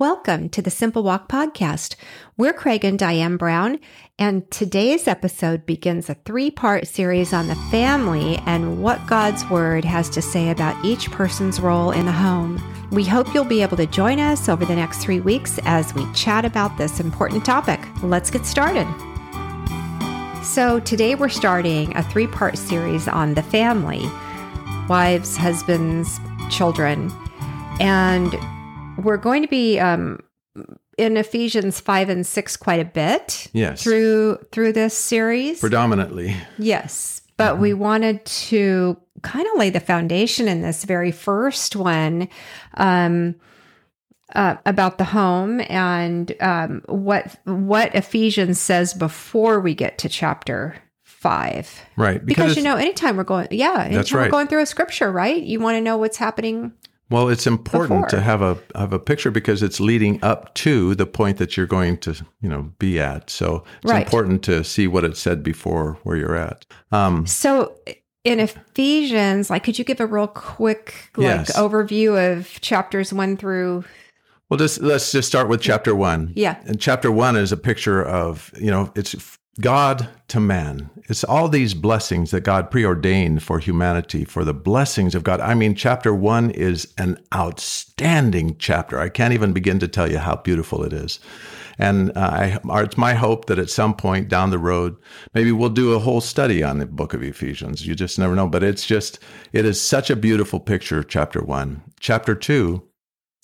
Welcome to the Simple Walk podcast. We're Craig and Diane Brown, and today's episode begins a three part series on the family and what God's Word has to say about each person's role in the home. We hope you'll be able to join us over the next three weeks as we chat about this important topic. Let's get started. So, today we're starting a three part series on the family wives, husbands, children. And we're going to be um, in Ephesians five and six quite a bit. Yes. Through through this series. Predominantly. Yes. But mm-hmm. we wanted to kind of lay the foundation in this very first one um, uh, about the home and um, what what Ephesians says before we get to chapter five. Right. Because, because you know, anytime we're going, yeah, anytime right. we're going through a scripture, right? You want to know what's happening well, it's important before. to have a have a picture because it's leading up to the point that you're going to, you know, be at. So it's right. important to see what it said before where you're at. Um, so in Ephesians, like, could you give a real quick like yes. overview of chapters one through? Well, just let's just start with chapter one. Yeah, and chapter one is a picture of you know it's God to man. It's all these blessings that God preordained for humanity, for the blessings of God. I mean, chapter one is an outstanding chapter. I can't even begin to tell you how beautiful it is. And uh, I, it's my hope that at some point down the road, maybe we'll do a whole study on the book of Ephesians. You just never know. But it's just, it is such a beautiful picture, chapter one. Chapter two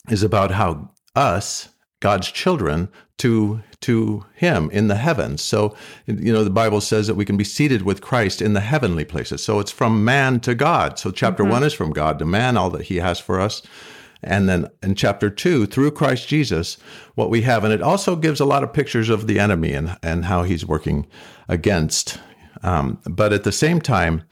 is about how us, God's children, to to him in the heavens. So, you know, the Bible says that we can be seated with Christ in the heavenly places. So it's from man to God. So chapter mm-hmm. one is from God to man, all that he has for us. And then in chapter two, through Christ Jesus, what we have. And it also gives a lot of pictures of the enemy and, and how he's working against. Um, but at the same time,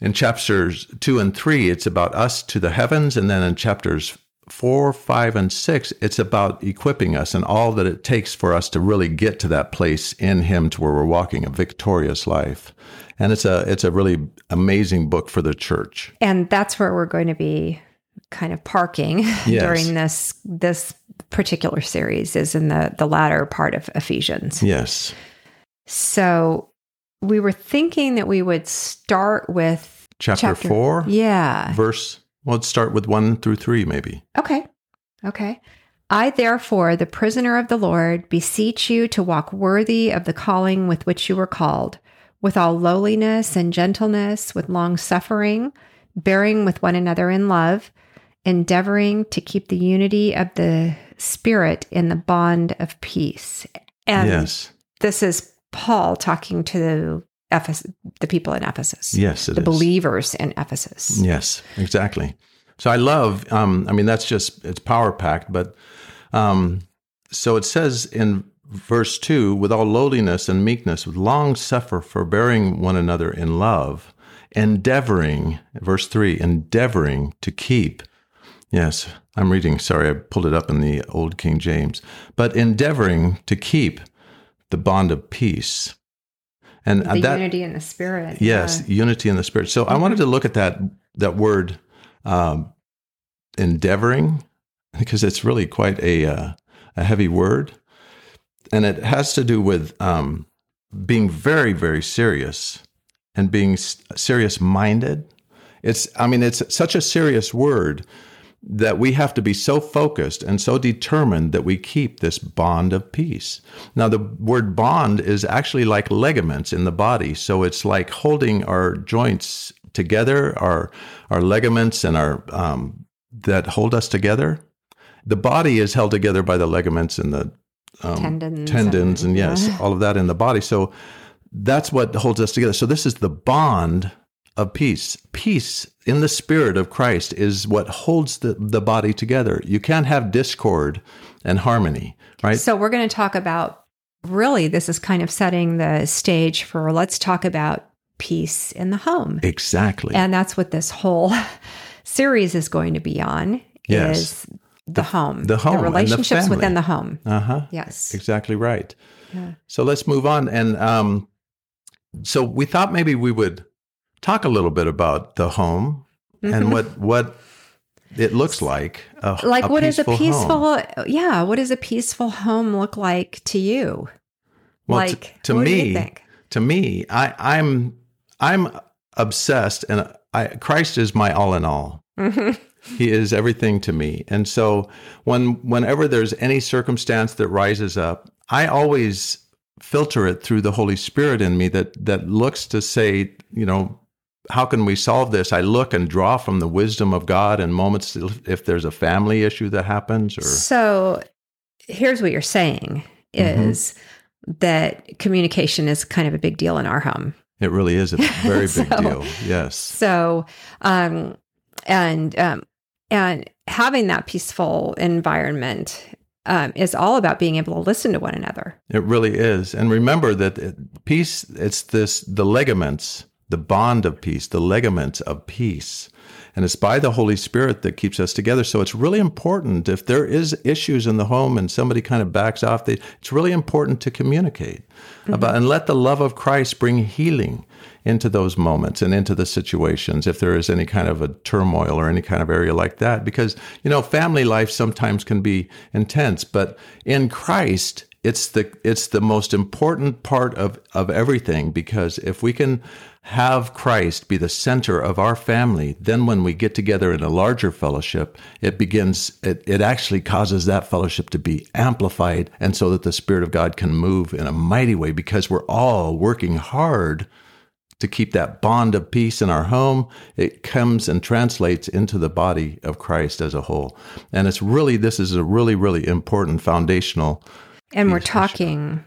in chapters two and three, it's about us to the heavens. And then in chapters four, five, and six, it's about equipping us and all that it takes for us to really get to that place in Him to where we're walking a victorious life. And it's a it's a really amazing book for the church. And that's where we're going to be kind of parking yes. during this this particular series is in the the latter part of Ephesians. Yes. So we were thinking that we would start with chapter, chapter 4 yeah verse well, let's start with one through three, maybe. Okay. Okay. I, therefore, the prisoner of the Lord, beseech you to walk worthy of the calling with which you were called, with all lowliness and gentleness, with long suffering, bearing with one another in love, endeavoring to keep the unity of the Spirit in the bond of peace. And yes. this is Paul talking to The people in Ephesus. Yes, the is. believers in Ephesus. Yes, exactly. So I love. Um, I mean, that's just it's power packed. But um, so it says in verse two, with all lowliness and meekness, with long suffer, forbearing one another in love, endeavoring. Verse three, endeavoring to keep. Yes, I'm reading. Sorry, I pulled it up in the old King James. But endeavoring to keep the bond of peace and the that, unity in the spirit. Yes, yeah. unity in the spirit. So mm-hmm. I wanted to look at that that word um, endeavoring because it's really quite a uh, a heavy word, and it has to do with um, being very very serious and being serious minded. It's I mean it's such a serious word that we have to be so focused and so determined that we keep this bond of peace. Now, the word bond is actually like ligaments in the body. So it's like holding our joints together, our, our ligaments and our, um, that hold us together. The body is held together by the ligaments and the um, tendons, tendons and, and yes, all of that in the body. So that's what holds us together. So this is the bond of peace. Peace in the spirit of Christ is what holds the, the body together. You can't have discord and harmony, right? So we're going to talk about really this is kind of setting the stage for let's talk about peace in the home. Exactly. And that's what this whole series is going to be on yes. is the, the home. The home. The relationships the within the home. Uh-huh. Yes. Exactly right. Yeah. So let's move on and um so we thought maybe we would talk a little bit about the home mm-hmm. and what what it looks like a, like a what is a peaceful home. yeah what does a peaceful home look like to you Well, to- like to you me, to me, I, I'm I'm obsessed, and I, Christ is my all in all. Mhm. He is everything to me, and so when whenever there's any circumstance that rises up, I always filter it through the Holy Spirit in me that that looks to say, you know. How can we solve this? I look and draw from the wisdom of God in moments if there's a family issue that happens or so here's what you're saying Mhm. is that communication is kind of a big deal in our home it really is a very big deal. Yes. So, um, and um, and having that peaceful environment um, is all about being able to listen to one another. It really is. And remember that it- peace, it's this, the ligaments, the bond of peace, the ligaments of peace. And it's by the Holy Spirit that keeps us together. So it's really important if there is issues in the home and somebody kind of backs off, they, it's really important to communicate mm-hmm. about and let the love of Christ bring healing into those moments and into the situations if there is any kind of a turmoil or any kind of area like that. Because, you know, family life sometimes can be intense, but in Christ, it's the it's the most important part of of everything because if we can have Christ be the center of our family, then when we get together in a larger fellowship, it begins, it, it actually causes that fellowship to be amplified. And so that the Spirit of God can move in a mighty way because we're all working hard to keep that bond of peace in our home. It comes and translates into the body of Christ as a whole. And it's really, this is a really, really important foundational. And we're talking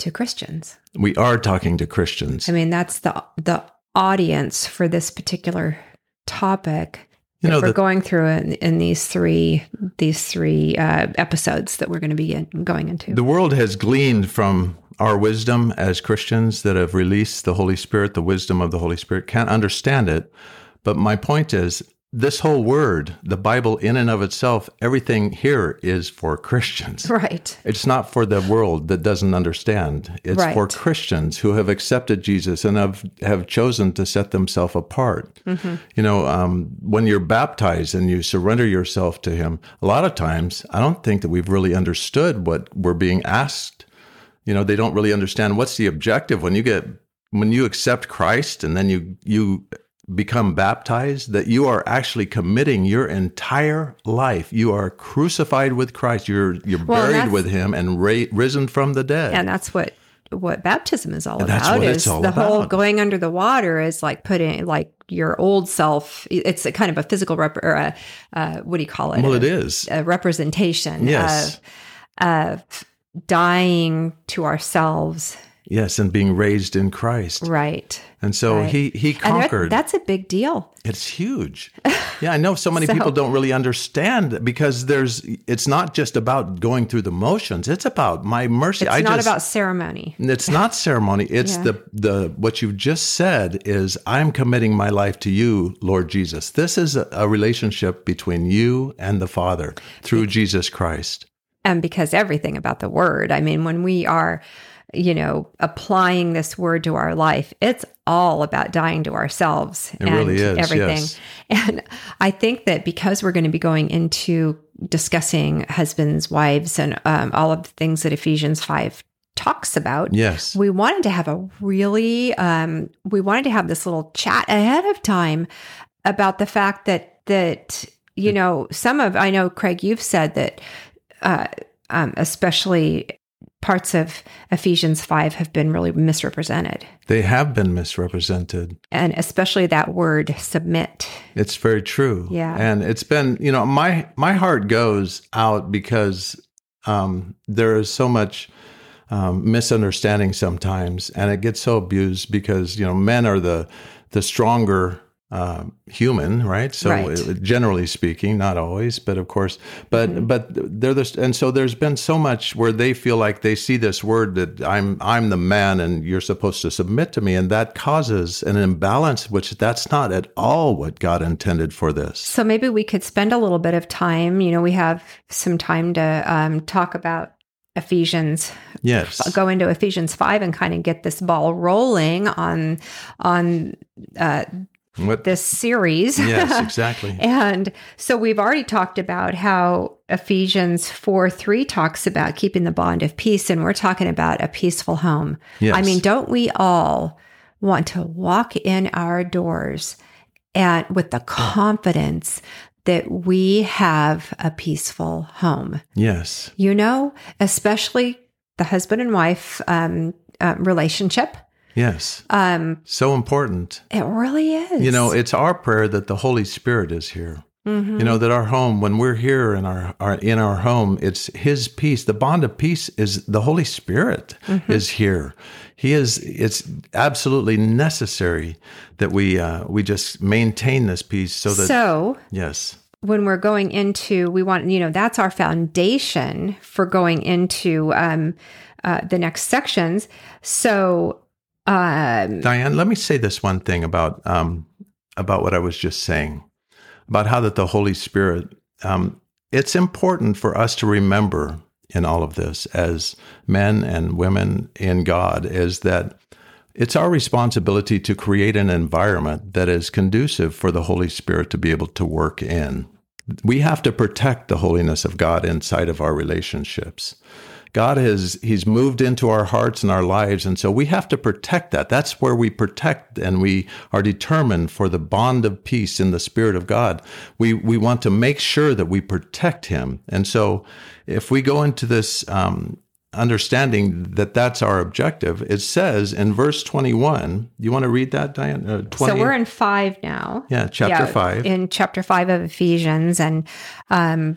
to Christians. We are talking to Christians. I mean, that's the the audience for this particular topic. You that know, we're the- going through in, in these three these three uh, episodes that we're going to be in- going into. The world has gleaned from our wisdom as Christians that have released the Holy Spirit, the wisdom of the Holy Spirit, can't understand it. But my point is, this whole word, the Bible in and of itself, everything here is for Christians. right. It's not for the world that doesn't understand. It's for Christians who have accepted Jesus and have, have chosen to set themselves apart. Mm-hmm. You know, um, when you're baptized and you surrender yourself to Him, a lot of times I don't think that we've really understood what we're being asked. You know, they don't really understand what's the objective when you get when you accept Christ and then you you become baptized that you are actually committing your entire life. You are crucified with Christ. You're you're Well, buried with him and ra- risen from the dead. And that's what what baptism is all about what is it's all the whole going under the water is like putting like your old self it's a kind of a physical rep or a, uh, what do you call it? Well a, it is. a representation Yes. of of dying to ourselves yes and being raised in Christ right and so right. he he and conquered that's a big deal It's huge. Yeah, I know so many So- people don't really understand because there's it's not just about going through the motions. It's about my mercy. it's I not just, about ceremony it's not ceremony. It's Yeah. the the what you've just said is I'm committing my life to you, Lord Jesus. This is a, a relationship between you and the Father through Jesus Christ. and because everything about the word i mean when we are you know applying this word to our life it's all about dying to ourselves It really is, everything yes. and i think that because we're going to be going into discussing husbands wives and um, all of the things that ephesians 5 talks about Yes. we wanted to have a really um, we wanted to have this little chat ahead of time about the fact that that you know some of i know craig you've said that uh, um, especially parts of ephesians 5 have been really misrepresented They have been misrepresented. and especially that word submit It's very true. Yeah. And it's been, you know, my my heart goes out because um, there is so much um, misunderstanding sometimes, and it gets so abused because you know men are the the stronger uh, human, right? So Right. uh, generally speaking, not always, but of course, but Mm-hmm. but they're the and so there's been so much where they feel like they see this word that I'm I'm the man and you're supposed to submit to me, and that causes an imbalance, which that's not at all what God intended for this. so maybe we could spend a little bit of time you know we have some time to um, talk about ephesians Yes, go into Ephesians 5 and kind of get this ball rolling on on uh, What? this series. Yes, exactly. and so we've already talked about how Ephesians 4 3 talks about keeping the bond of peace, and we're talking about a peaceful home. Yes. I mean, don't we all want to walk in our doors and with the confidence that we have a peaceful home? yes. You know, especially the husband and wife um, uh, relationship. Yes. Um, So important. it really is. You know, it's our prayer that the Holy Spirit is here. Mhm. You know that our home, when we're here in our, our in our home, it's His peace. The bond of peace is the Holy Spirit Mm-hmm. is here. He is. It's absolutely necessary that we uh, we just maintain this peace so that so yes, when we're going into we want you know that's our foundation for going into um, uh, the next sections so um, Diane. Let me say this one thing about um, about what I was just saying about how that the Holy Spirit. Um, it's important for us to remember in all of this as men and women in God is that it's our responsibility to create an environment that is conducive for the Holy Spirit to be able to work in. We have to protect the holiness of God inside of our relationships. God has he's moved into our hearts and our lives and so we have to protect that. That's where we protect and we are determined for the bond of peace in the spirit of God. We we want to make sure that we protect him. And so if we go into this um, understanding that that's our objective, it says in verse 21, you want to read that, Diane? Uh, so we're in five now yeah, chapter Yeah, 5. in chapter five of ephesians and um,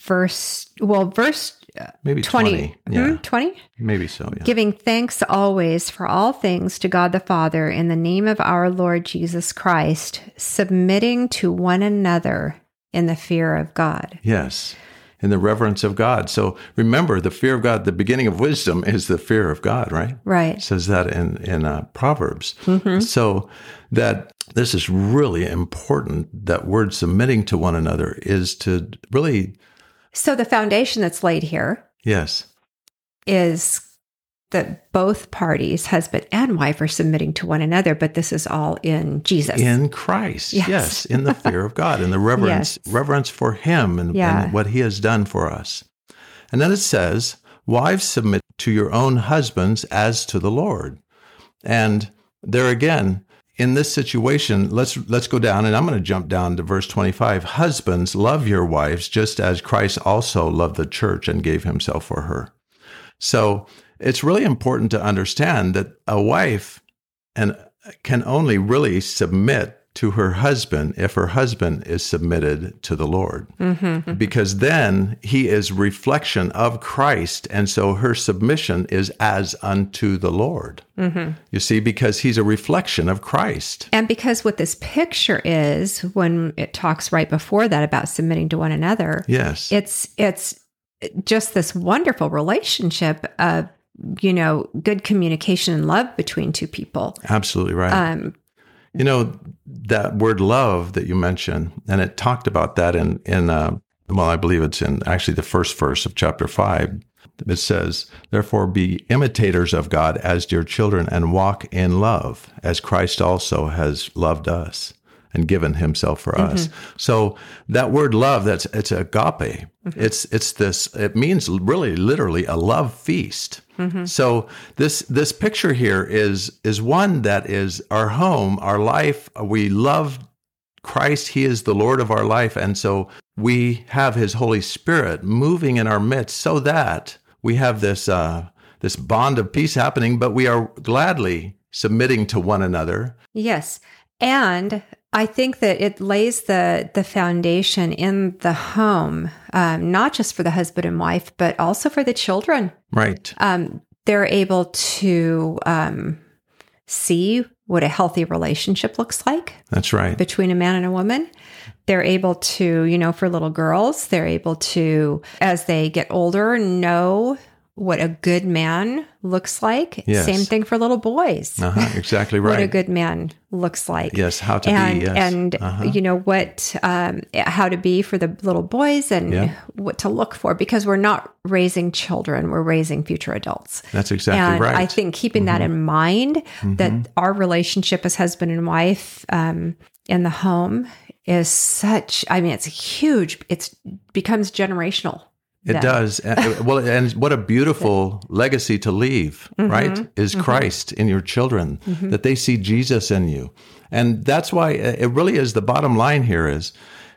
verse well verse maybe 20 20. Yeah, Hmm, 20 maybe so. Yeah. giving thanks always for all things to God the Father in the name of our Lord Jesus Christ, submitting to one another in the fear of God. Yes, in the reverence of God. So remember, the fear of God, the beginning of wisdom is the fear of God, right? Right. It says that in in uh, Proverbs. Mm-hmm. So that this is really important. That word submitting to one another is to really So the foundation that's laid here yes, is that both parties, husband and wife, are submitting to one another, but this is all in Jesus. in Christ. Yes. Yes, in the fear of God, in the reverence Yes. reverence for Him and, Yeah. and what He has done for us. And then it says, "Wives submit to your own husbands as to the Lord." And there again, in this situation, let's let's go down, and I'm going to jump down to verse 25. Husbands, love your wives, just as Christ also loved the church and gave Himself for her. So it's really important to understand that a wife and can only really submit to her husband if her husband is submitted to the Lord. Mm-hmm. Because then he is reflection of Christ and so her submission is as unto the Lord. Mm-hmm. You see because he's a reflection of Christ. And because what this picture is, when it talks right before that about submitting to one another, Yes. it's it's just this wonderful relationship of you know good communication and love between two people. Absolutely right. Um, You know that word love that you mentioned, and it talked about that in in uh, well, I believe it's in actually the first verse of chapter five. It says, "Therefore, be imitators of God as dear children, and walk in love, as Christ also has loved us and given Himself for mm-hmm. us." So that word love, that's it's agape. Mm-hmm. It's it's this. It means really, literally, a love feast. Mm-hmm. So this this picture here is is one that is our home, our life. We love Christ. He is the Lord of our life, and so we have His Holy Spirit moving in our midst, so that we have this uh, this bond of peace happening. But we are gladly submitting to one another. yes, and I think that it lays the the foundation in the home, um, not just for the husband and wife, but also for the children. Right. um, they're able to um, see what a healthy relationship looks like That's right. between a man and a woman. They're able to, you know, for little girls, they're able to, as they get older, know what a good man looks like. Yes. Same thing for little boys. Uh-huh, exactly right. What a good man looks like. yes, how to and be. Yes. and Uh-huh. you know what um, how to be for the little boys and Yeah. what to look for because we're not raising children we're raising future adults That's exactly and right. Mm-hmm. i think keeping that in mind that our relationship as husband and wife um, in the home is such i mean it's huge it's becomes generational It does. And- well, and what a beautiful legacy to leave, Mm-hmm. right? Is Christ in your children, that they see Jesus in you. And that's why it really is the bottom line here is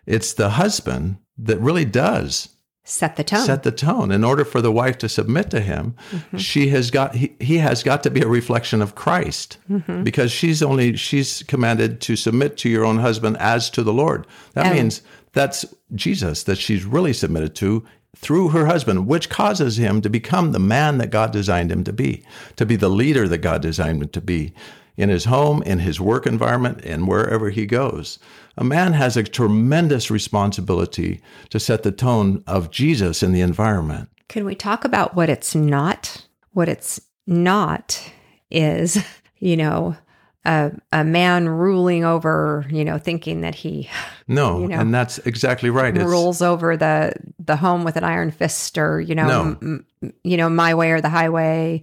it's the husband that really does set the tone set the tone. In order for the wife to submit to him, Mm-hmm. she has got he, he has got to be a reflection of Christ Mm-hmm. because she's only she's commanded to submit to your own husband as to the Lord. That And- means that's Jesus that she's really submitted to through her husband, which causes him to become the man that God designed him to be, to be the leader that God designed him to be in his home, in his work environment, and wherever he goes. A man has a tremendous responsibility to set the tone of Jesus in the environment. Can we talk about what it's not? What it's not is, you know, a, a man ruling over, you know, thinking that he No, You know, and that's exactly right. It's- rules over the the home with an iron fist, or you know, No. m- you know, my way or the highway.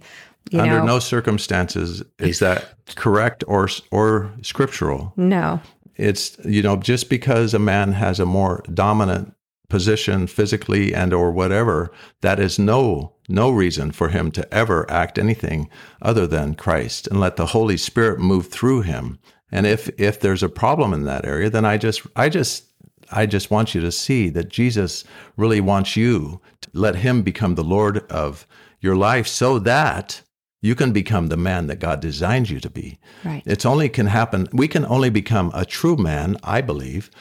You under know, no circumstances is that correct or or scriptural. no, It's you know just because a man has a more dominant position physically and or whatever, that is no no reason for him to ever act anything other than Christ and let the Holy Spirit move through him. And if if there's a problem in that area, then I just I just I just want you to see that Jesus really wants you to let him become the Lord of your life so that you can become the man that God designed you to be. right. It's only can happen. We can only become a true man, I believe,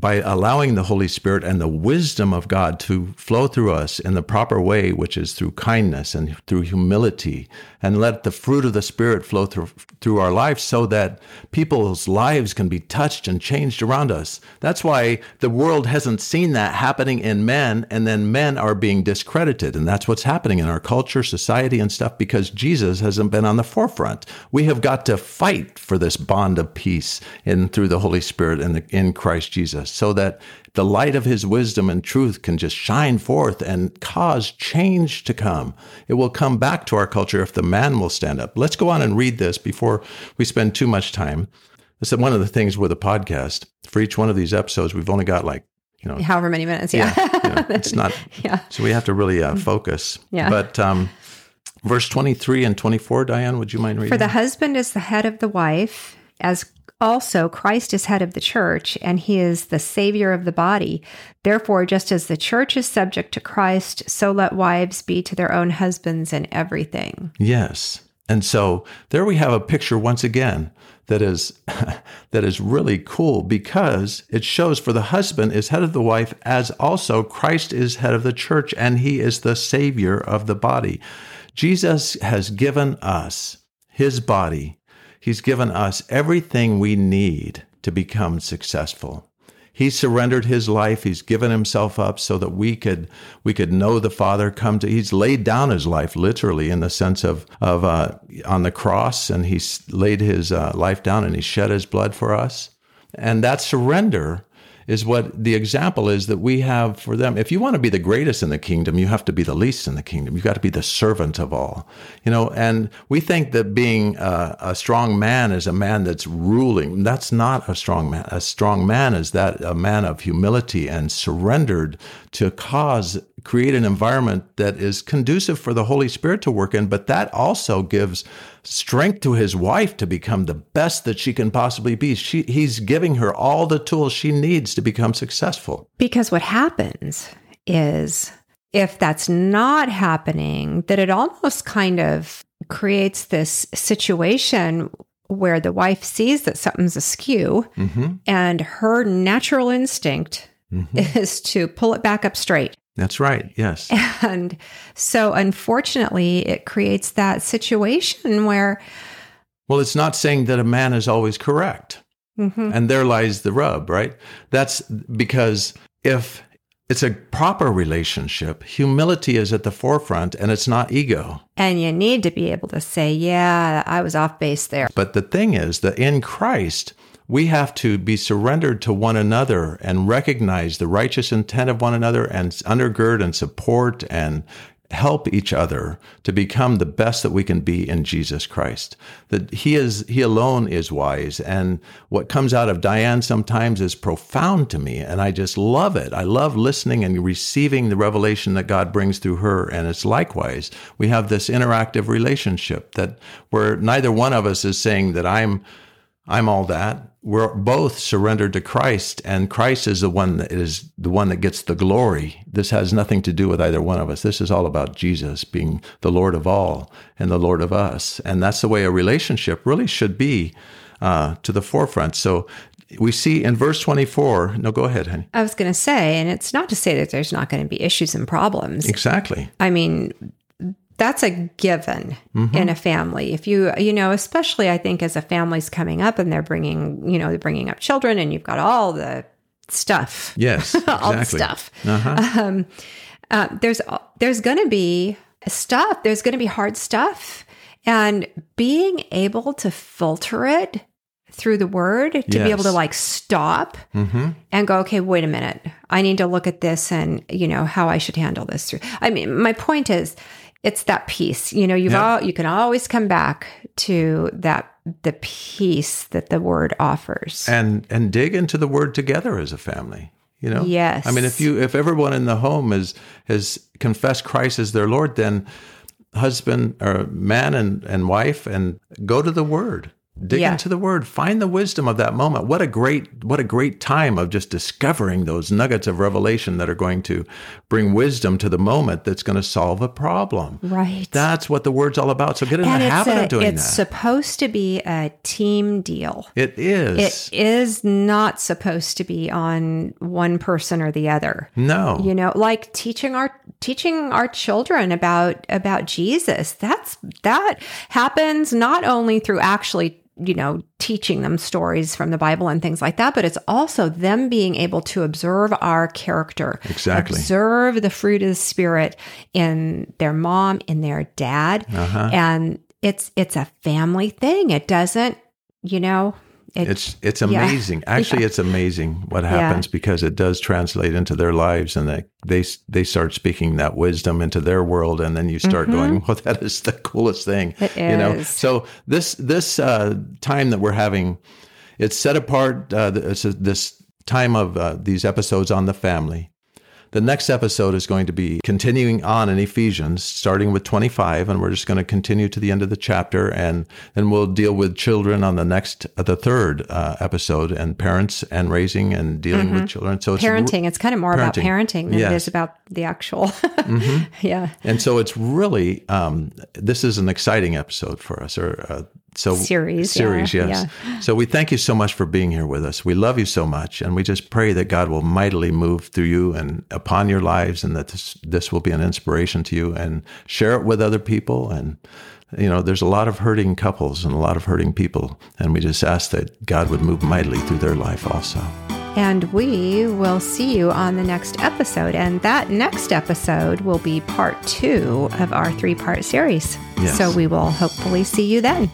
by allowing the Holy Spirit and the wisdom of God to flow through us in the proper way, which is through kindness and through humility, and let the fruit of the Spirit flow through through our lives so that people's lives can be touched and changed around us. That's why the world hasn't seen that happening in men, and then men are being discredited. And that's what's happening in our culture, society, and stuff because Jesus hasn't been on the forefront. We have got to fight for this bond of peace in through the Holy Spirit and in Christ Jesus, so that the light of his wisdom and truth can just shine forth and cause change to come. It will come back to our culture if the man will stand up. Let's go on and read this before we spend too much time. This is one of the things with a podcast. For each one of these episodes, we've only got like, you know, However many minutes, yeah, you know, it's not, yeah. so we have to really uh, focus. Yeah. But um, verse 23 and 24, Diane, would you mind reading? For the husband is the head of the wife, as also Christ is head of the church, and he is the savior of the body. Therefore, just as the church is subject to Christ, so let wives be to their own husbands in everything. Yes. And so there we have a picture once again that is that is really cool because it shows for the husband is head of the wife as also Christ is head of the church and he is the savior of the body. Jesus has given us his body. He's given us everything we need to become successful. He surrendered his life. He's given himself up so that we could we could know the Father. Come to. He's laid down his life literally in the sense of of uh, on the cross, and he's laid his uh, life down and he shed his blood for us. And that surrender is what the example is that we have for them. If you want to be the greatest in the kingdom, you have to be the least in the kingdom. You've got to be the servant of all, you know. And we think that being a, a strong man is a man that's ruling. That's not a strong man. A strong man is that a man of humility and surrendered to cause create an environment that is conducive for the Holy Spirit to work in, but that also gives strength to his wife to become the best that she can possibly be. She, he's giving her all the tools she needs to become successful. Because what happens is if that's not happening, that it almost kind of creates this situation where the wife sees that something's askew Mm-hmm. and her natural instinct is to pull it back up straight. That's right. Yes. And so, unfortunately, it creates that situation where, Well, it's not saying that a man is always correct. Mhm. And there lies the rub, right? That's because if it's a proper relationship. Humility is at the forefront and it's not ego. And you need to be able to say, yeah, I was off base there. But the thing is that in Christ, we have to be surrendered to one another and recognize the righteous intent of one another and undergird and support and help each other to become the best that we can be in Jesus Christ. That he is he alone is wise and what comes out of Diane sometimes is profound to me and I just love it. I love listening and receiving the revelation that God brings through her and it's likewise we have this interactive relationship that where neither one of us is saying that I'm I'm all that. We're both surrendered to Christ, and Christ is the one that is the one that gets the glory. This has nothing to do with either one of us. This is all about Jesus being the Lord of all and the Lord of us, and that's the way a relationship really should be uh, to the forefront. So we see in verse 24 no go ahead honey i was going to say and it's not to say that there's not going to be issues and problems exactly i mean that's a given mm-hmm. in a family if you you know especially i think as a family's coming up and they're bringing you know they're bringing up children and you've got all the stuff yes all the stuff uh-huh. um, uh, there's there's going to be stuff there's going to be hard stuff and being able to filter it through the word to yes. be able to like stop mm-hmm. and go okay wait a minute i need to look at this and you know how i should handle this through i mean my point is it's that peace. You know, you've yeah. all, you can always come back to that the peace that the word offers. And and dig into the word together as a family. You know? Yes. I mean if you if everyone in the home is has confessed Christ as their Lord, then husband or man and, and wife and go to the word dig yeah. into the word. Find the wisdom of that moment. What a great what a great time of just discovering those nuggets of revelation that are going to bring wisdom to the moment that's going to solve a problem. Right. That's what the word's all about. So get in and the habit a, of doing it's that. it's supposed to be a team deal. It is. It is not supposed to be on one person or the other. No. You know like teaching our teaching our children about about jesus. That's that happens not only through actually you know, teaching them stories from the Bible and things like that, but it's also them being able to observe our character. Exactly. Observe the fruit of the spirit in their mom, in their dad. Uh-huh. And it's it's a family thing. It doesn't, you know, it, it's it's amazing. Yeah. Actually, yeah. it's amazing what happens yeah. because it does translate into their lives, and they they they start speaking that wisdom into their world, and then you start mm-hmm. going, "Well, that is the coolest thing," it you know. So this this uh, time that we're having, it's set apart. Uh, this, this time of uh, these episodes on the family the next episode is going to be continuing on in Ephesians, starting with 25, and we're just going to continue to the end of the chapter, and then we'll deal with children on the next, uh, the third uh, episode, and parents and raising and dealing mm-hmm. with children. So it's parenting. Re- it's kind of more parenting. about parenting than yes. it is about the actual. mm-hmm. Yeah. And so it's really um, this is an exciting episode for us, or uh, so series series yeah, yes. yeah. so we thank you so much for being here with us. We love you so much and we just pray that god will mightily move through you and upon your lives and that this this will be an inspiration to you and share it with other people. And you know there's a lot of hurting couples and a lot of hurting people and we just ask that god would move mightily through their life also and we will see you on the next episode. And that next episode will be part two of our three part series. Yes. So we will hopefully see you then.